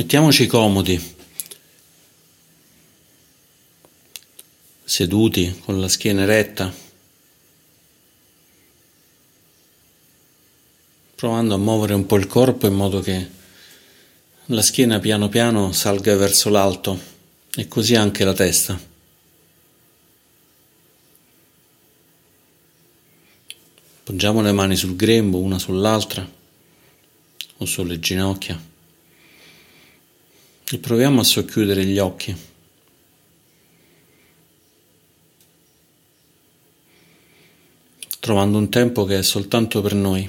Mettiamoci comodi, seduti con la schiena eretta, provando a muovere un po' il corpo in modo che la schiena piano piano salga verso l'alto e così anche la testa. Poggiamo le mani sul grembo, una sull'altra o sulle ginocchia e proviamo a socchiudere gli occhi. Trovando un tempo che è soltanto per noi,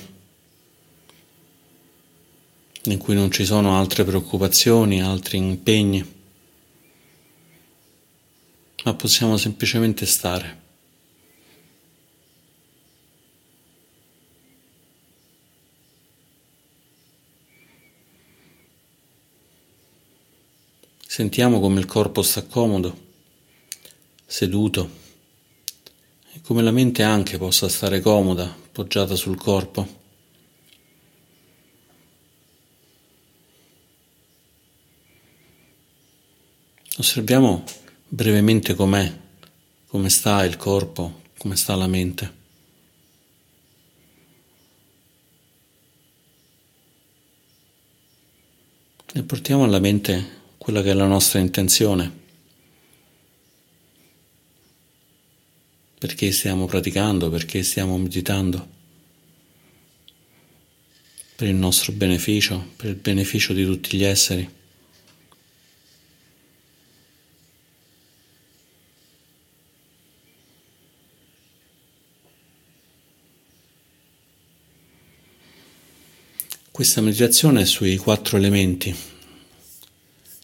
in cui non ci sono altre preoccupazioni, altri impegni, ma possiamo semplicemente stare. Sentiamo come il corpo sta comodo, seduto, e come la mente anche possa stare comoda, poggiata sul corpo. Osserviamo brevemente com'è, come sta il corpo, come sta la mente. E portiamo alla mente quella che è la nostra intenzione. Perché stiamo praticando, perché stiamo meditando. Per il nostro beneficio, per il beneficio di tutti gli esseri. Questa meditazione è sui quattro elementi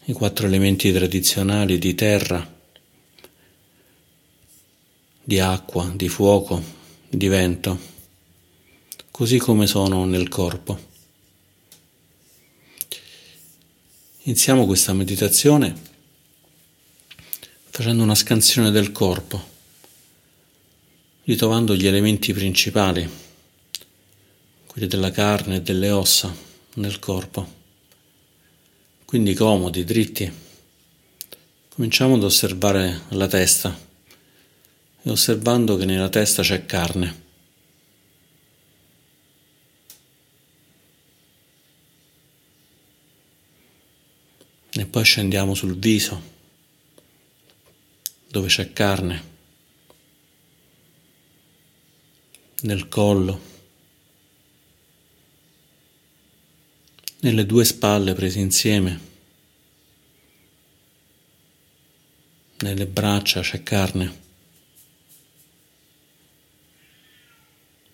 i quattro elementi tradizionali di terra, di acqua, di fuoco, di vento, così come sono nel corpo. Iniziamo questa meditazione facendo una scansione del corpo, ritrovando gli elementi principali, quelli della carne e delle ossa nel corpo quindi comodi, dritti. Cominciamo ad osservare la testa e osservando che nella testa c'è carne. E poi scendiamo sul viso, dove c'è carne, nel collo. Nelle due spalle prese insieme, nelle braccia c'è carne,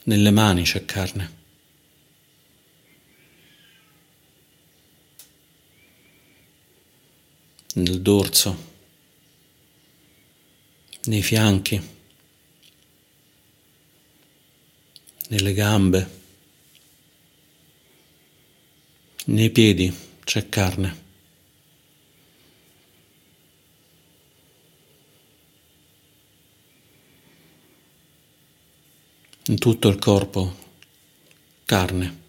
nelle mani c'è carne. nel dorso, nei fianchi, nelle gambe. Nei piedi c'è carne. In tutto il corpo carne.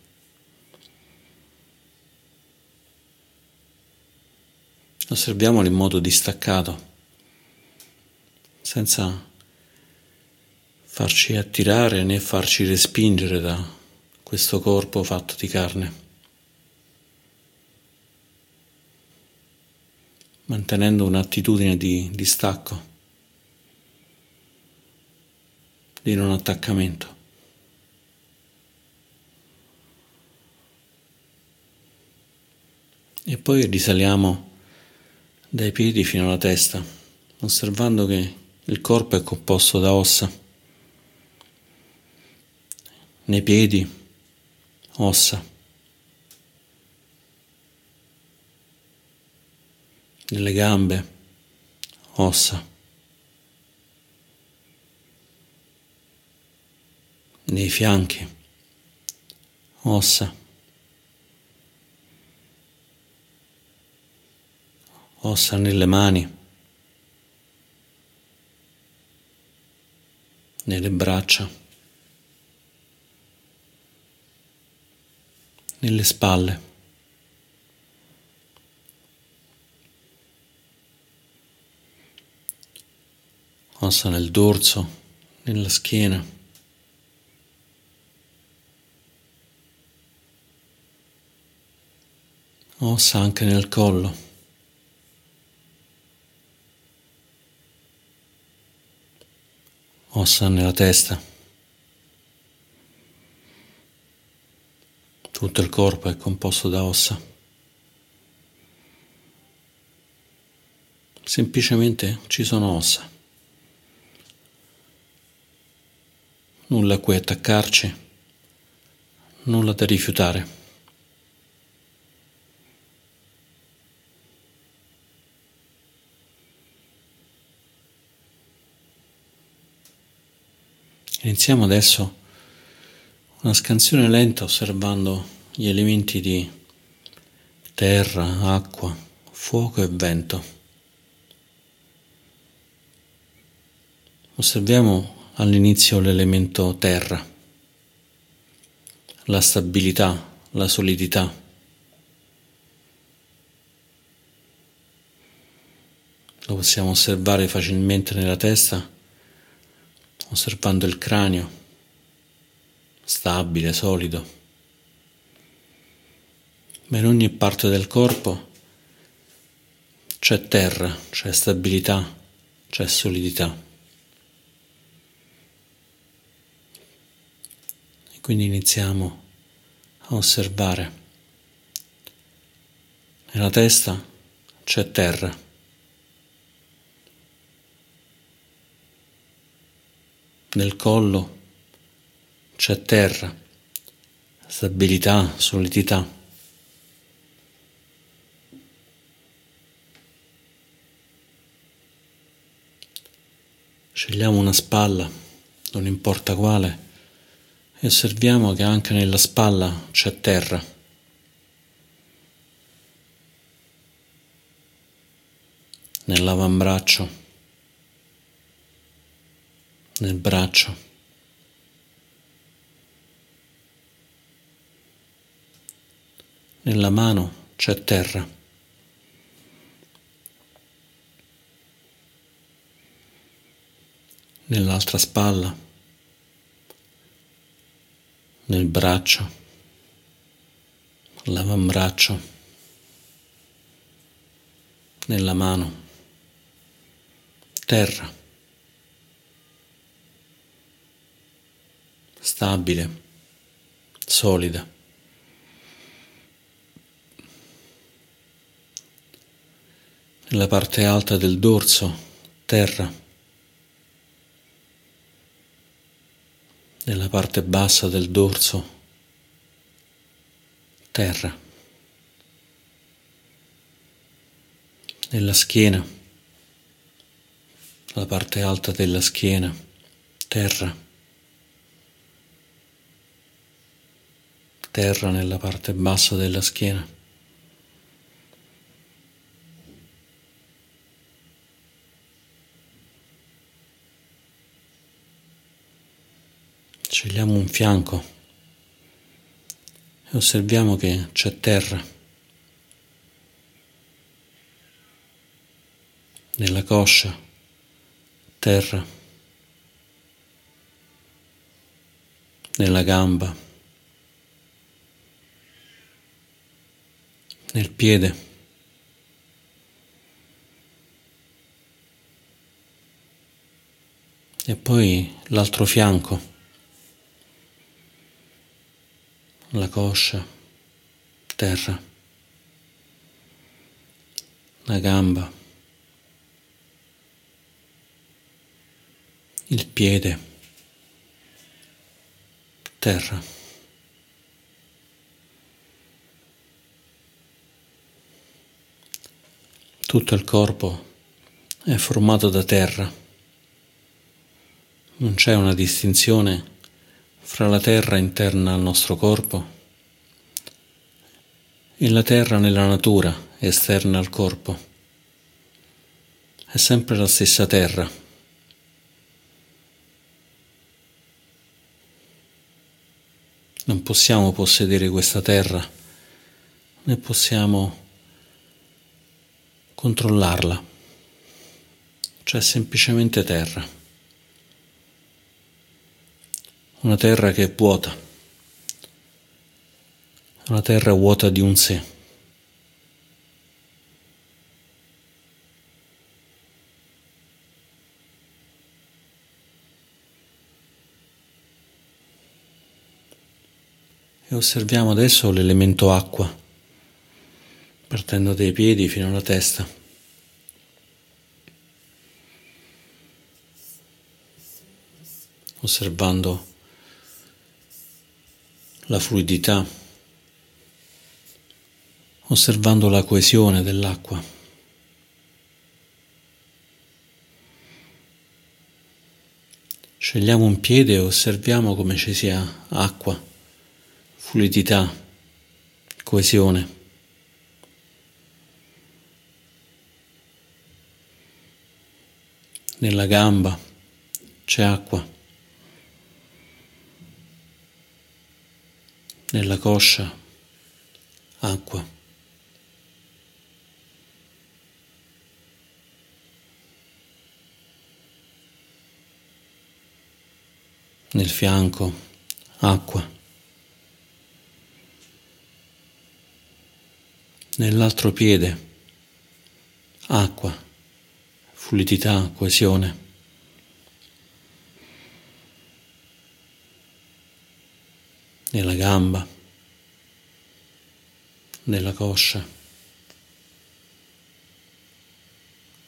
Osserviamolo in modo distaccato, senza farci attirare né farci respingere da questo corpo fatto di carne. Mantenendo un'attitudine di distacco, di non attaccamento. E poi risaliamo dai piedi fino alla testa, osservando che il corpo è composto da ossa. Nei piedi, ossa. Nelle gambe, ossa, nei fianchi, ossa, ossa nelle mani, nelle braccia, nelle spalle ossa nel dorso, nella schiena. Ossa anche nel collo. Ossa nella testa. Tutto il corpo è composto da ossa. semplicemente ci sono ossa. Nulla a cui attaccarci, nulla da rifiutare. Iniziamo adesso una scansione lenta osservando gli elementi di terra, acqua, fuoco e vento. Osserviamo all'inizio l'elemento terra, la stabilità, la solidità. Lo possiamo osservare facilmente nella testa, osservando il cranio, stabile, solido. Ma in ogni parte del corpo c'è terra, c'è stabilità, c'è solidità. Quindi iniziamo a osservare. Nella testa c'è terra. Nel collo c'è terra, stabilità, solidità. Scegliamo una spalla, non importa quale e osserviamo che anche nella spalla c'è terra. Nell'avambraccio, nel braccio. Nella mano c'è terra. Nell'altra spalla nel braccio, l'avambraccio, nella mano, terra, stabile, solida. Nella parte alta del dorso, terra. Nella parte bassa del dorso, terra, nella schiena, la parte alta della schiena, terra, terra nella parte bassa della schiena. Scegliamo un fianco e osserviamo che c'è terra. Nella coscia, terra. Nella gamba. Nel piede. E poi l'altro fianco. La coscia, terra, la gamba, il piede, terra. Tutto il corpo è formato da terra. Non c'è una distinzione fra la terra interna al nostro corpo e la terra nella natura esterna al corpo. È sempre la stessa terra. Non possiamo possedere questa terra, né possiamo controllarla. C'è semplicemente terra. Una terra che è vuota, una terra vuota di un sé. E osserviamo adesso l'elemento acqua, partendo dai piedi fino alla testa. Osservando la fluidità, osservando la coesione dell'acqua. Scegliamo un piede e osserviamo come ci sia acqua fluidità, coesione. Nella gamba c'è acqua. Nella coscia acqua. Nel fianco acqua. nell'altro piede, acqua, fluidità, coesione. Nella gamba, nella coscia,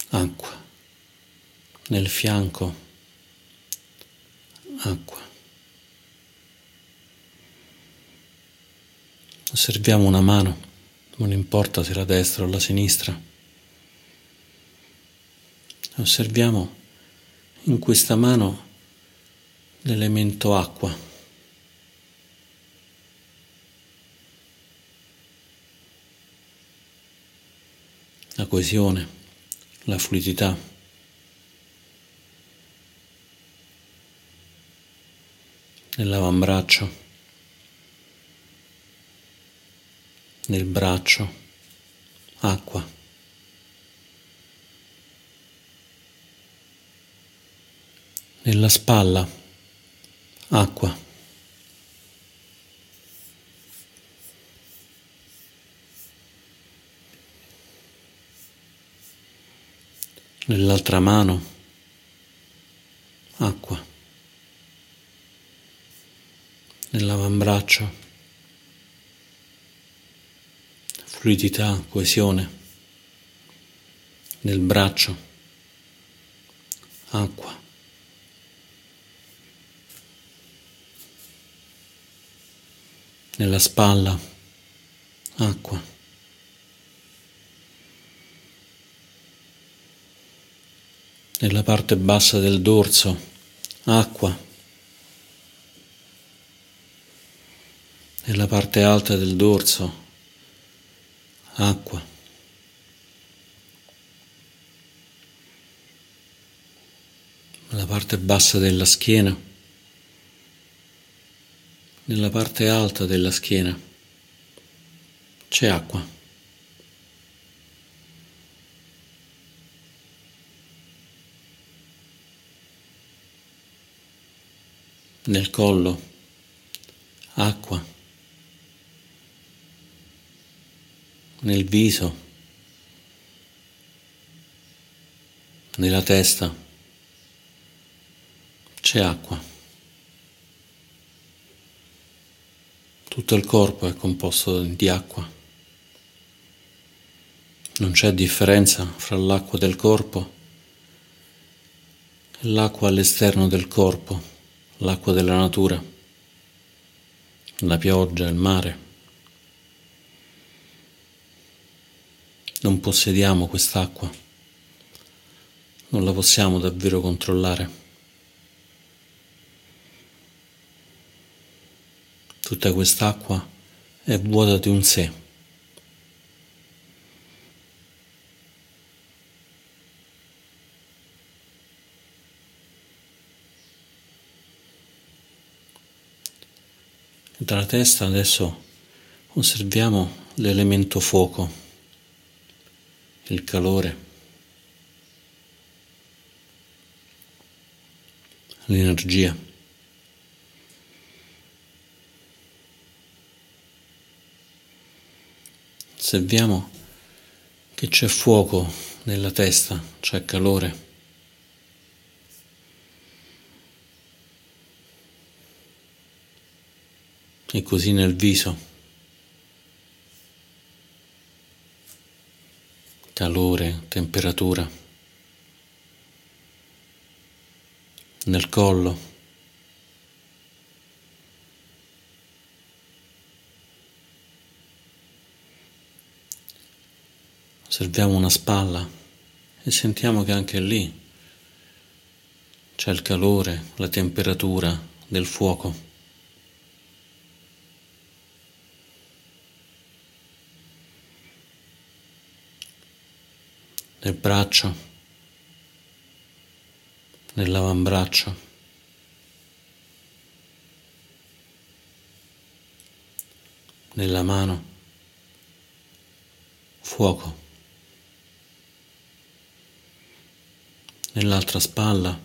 acqua, nel fianco, acqua. Osserviamo una mano non importa se la destra o la sinistra. Osserviamo in questa mano l'elemento acqua. La coesione, la fluidità. Nell'avambraccio. nel braccio, acqua. Nella spalla, acqua. Nell'altra mano, acqua. Nell'avambraccio, fluidità, coesione nel braccio, acqua. Nella spalla, acqua. Nella parte bassa del dorso, acqua. Nella parte alta del dorso, acqua. La parte bassa della schiena, nella parte alta della schiena c'è acqua. Nel collo, acqua. nel viso, nella testa, c'è acqua. Tutto il corpo è composto di acqua. Non c'è differenza fra l'acqua del corpo e l'acqua all'esterno del corpo, l'acqua della natura, la pioggia, il mare. Non possediamo quest'acqua, non la possiamo davvero controllare. Tutta quest'acqua è vuota di un sé. Dalla testa adesso osserviamo l'elemento fuoco il calore, l'energia. Osserviamo che c'è fuoco nella testa, c'è calore. E così nel viso. Calore, temperatura. Nel collo. Osserviamo una spalla e sentiamo che anche lì c'è il calore, la temperatura del fuoco. Nel braccio, nell'avambraccio. Nella mano, fuoco. nell'altra spalla,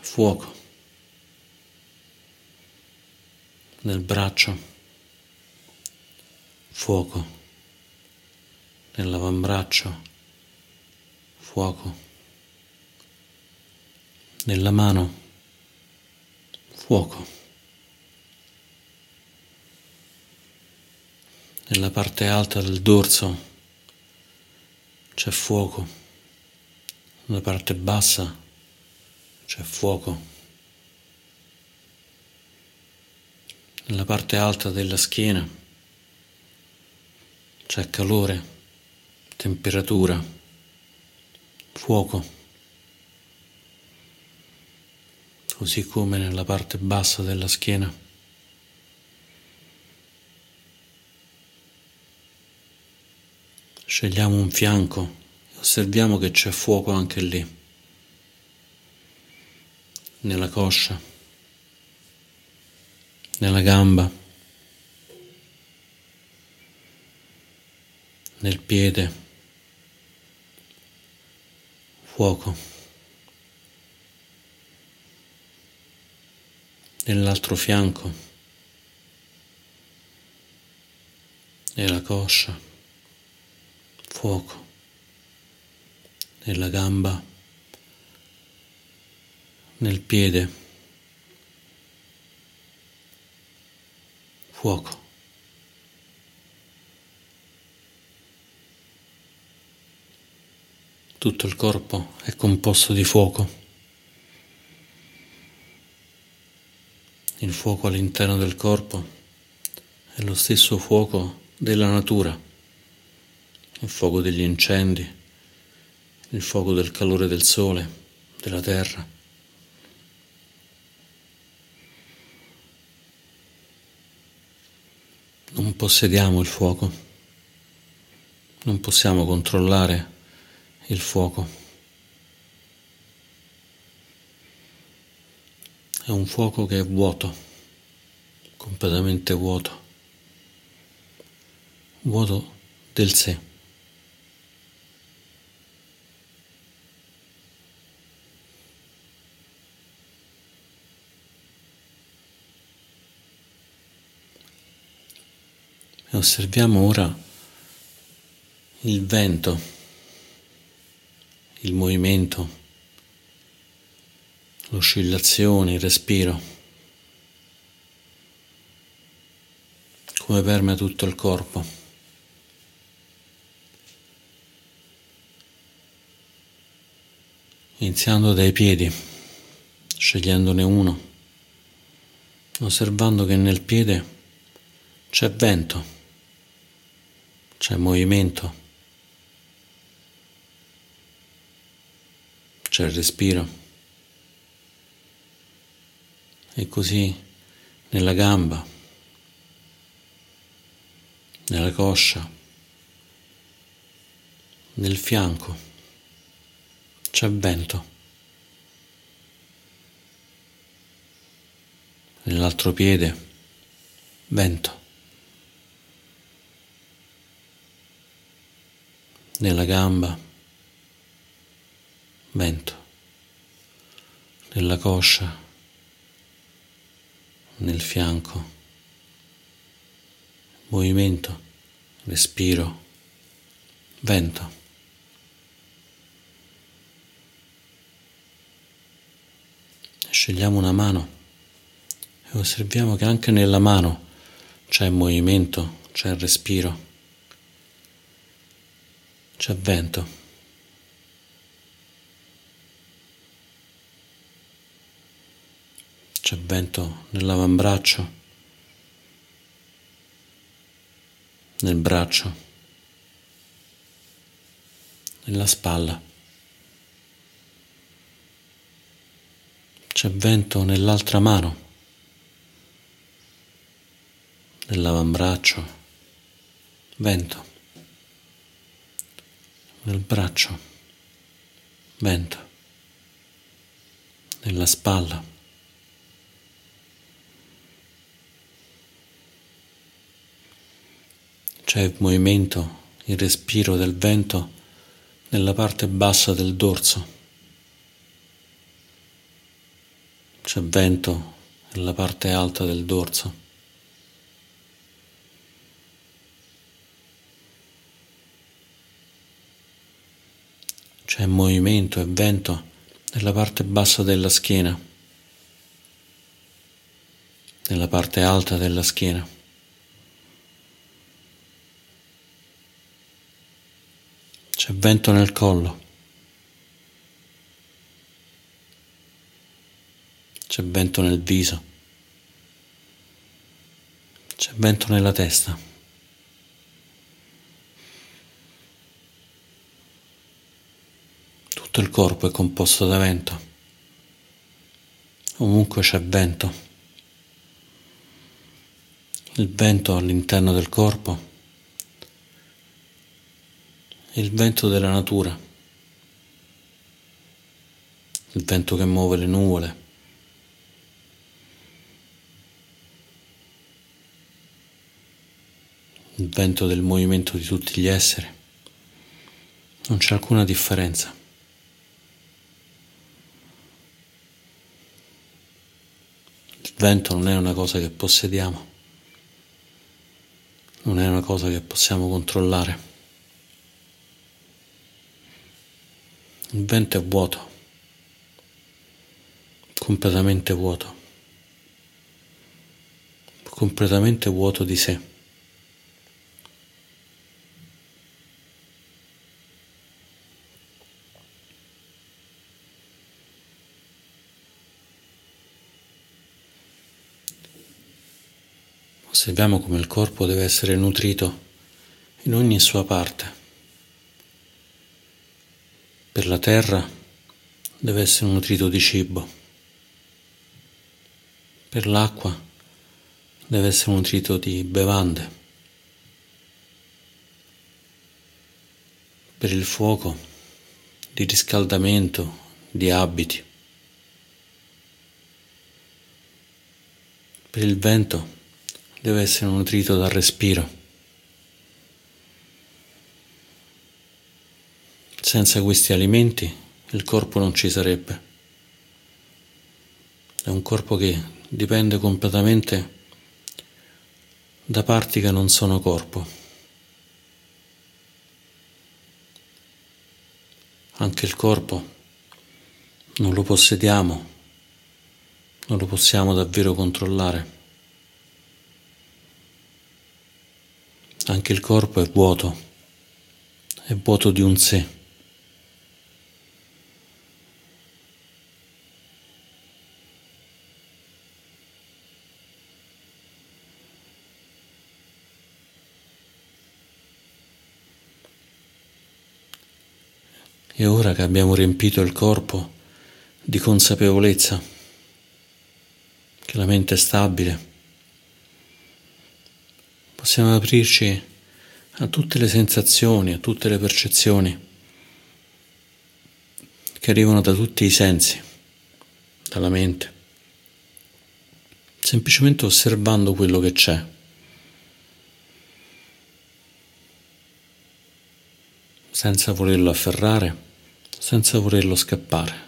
fuoco, nel braccio, fuoco, nell'avambraccio, fuoco, nella mano, fuoco. Nella parte alta del dorso c'è fuoco. Nella parte bassa c'è fuoco, nella parte alta della schiena c'è calore, temperatura, fuoco, così come nella parte bassa della schiena. Scegliamo un fianco osserviamo che c'è fuoco anche lì, nella coscia, nella gamba, nel piede, fuoco, nell'altro fianco, nella coscia, fuoco nella gamba, nel piede, fuoco. Tutto il corpo è composto di fuoco. Il fuoco all'interno del corpo è lo stesso fuoco della natura, il fuoco degli incendi, il fuoco del calore del sole, della terra. Non possediamo il fuoco, non possiamo controllare il fuoco. È un fuoco che è vuoto, completamente vuoto, vuoto del sé. E osserviamo ora il vento, il movimento, l'oscillazione, il respiro, come permea tutto il corpo. Iniziando dai piedi, scegliendone uno, osservando che nel piede c'è vento c'è movimento, c'è il respiro. E così nella gamba, nella coscia, nel fianco c'è vento. Nell'altro piede, vento. nella gamba, vento, nella coscia, nel fianco, movimento, respiro, vento. Scegliamo una mano e osserviamo che anche nella mano c'è movimento, c'è respiro, c'è vento. C'è vento nell'avambraccio, nel braccio, nella spalla. C'è vento nell'altra mano, nell'avambraccio, vento, nel braccio, vento, nella spalla. C'è il movimento, il respiro del vento nella parte bassa del dorso. C'è vento nella parte alta del dorso. C'è movimento e vento nella parte bassa della schiena, nella parte alta della schiena. C'è vento nel collo. C'è vento nel viso. C'è vento nella testa. Tutto il corpo è composto da vento. Ovunque c'è vento. Il vento all'interno del corpo il vento della natura, il vento che muove le nuvole. il vento del movimento di tutti gli esseri. Non c'è alcuna differenza. Il vento non è una cosa che possediamo, non è una cosa che possiamo controllare. Il vento è vuoto, completamente vuoto, completamente vuoto di sé. Osserviamo come il corpo deve essere nutrito in ogni sua parte. Per la terra deve essere nutrito di cibo. Per l'acqua deve essere nutrito di bevande. Per il fuoco di riscaldamento, di abiti. Per il vento deve essere nutrito dal respiro. Senza questi alimenti il corpo non ci sarebbe. È un corpo che dipende completamente da parti che non sono corpo. Anche il corpo non lo possediamo, non lo possiamo davvero controllare. Anche il corpo è vuoto, è vuoto di un sé. E ora che abbiamo riempito il corpo di consapevolezza, che la mente è stabile, possiamo aprirci a tutte le sensazioni, a tutte le percezioni che arrivano da tutti i sensi, dalla mente, semplicemente osservando quello che c'è. senza volerlo afferrare, senza volerlo scappare.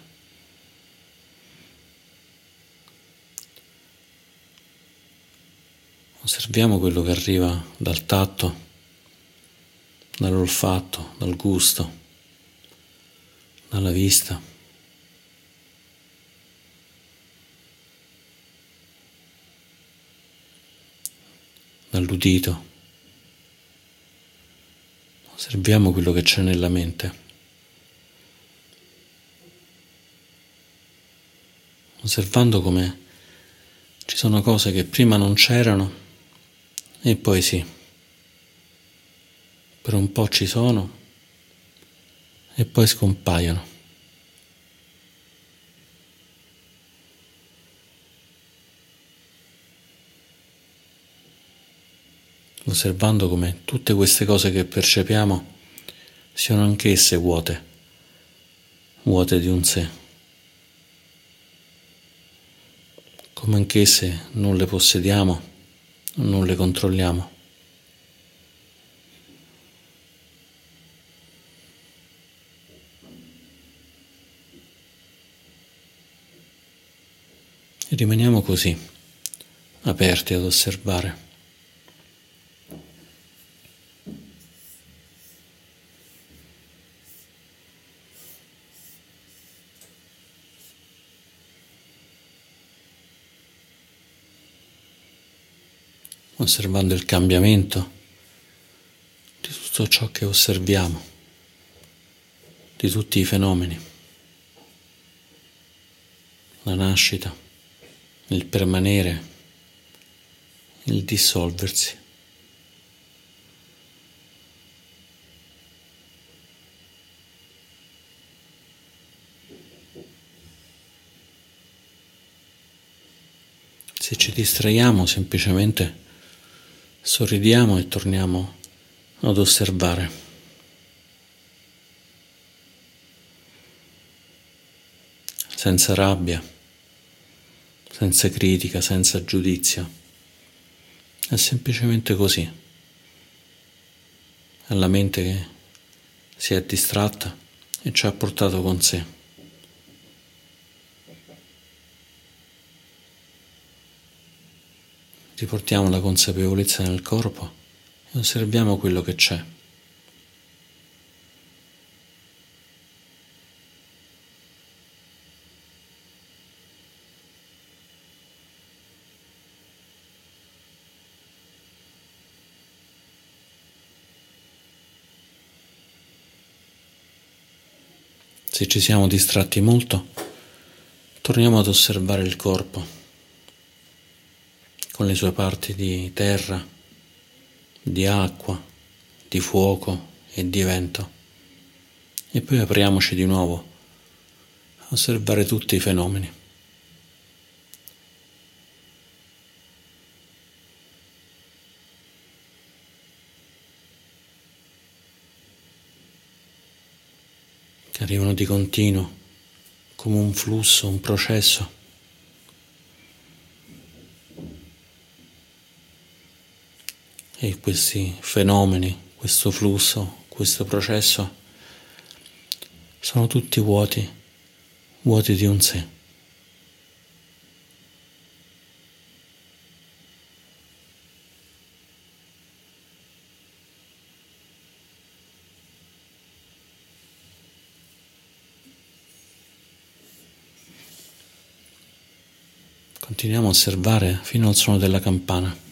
Osserviamo quello che arriva dal tatto, dall'olfatto, dal gusto, dalla vista. dall'udito. Osserviamo quello che c'è nella mente. Osservando come ci sono cose che prima non c'erano e poi sì. Per un po' ci sono e poi scompaiono. Osservando come tutte queste cose che percepiamo siano anch'esse vuote, vuote di un sé, come anch'esse non le possediamo, non le controlliamo. E rimaniamo così, aperti ad osservare. Osservando il cambiamento di tutto ciò che osserviamo, di tutti i fenomeni, la nascita, il permanere, il dissolversi. Se ci distraiamo semplicemente sorridiamo e torniamo ad osservare. Senza rabbia, senza critica, senza giudizio. È semplicemente così. È la mente che si è distratta e ci ha portato con sé. Riportiamo la consapevolezza nel corpo e osserviamo quello che c'è. Se ci siamo distratti molto, torniamo ad osservare il corpo con le sue parti di terra, di acqua, di fuoco e di vento. E poi apriamoci di nuovo a osservare tutti i fenomeni. che arrivano di continuo, come un flusso, un processo. E questi fenomeni, questo flusso, questo processo sono tutti vuoti, vuoti di un sé. Continuiamo a osservare fino al suono della campana.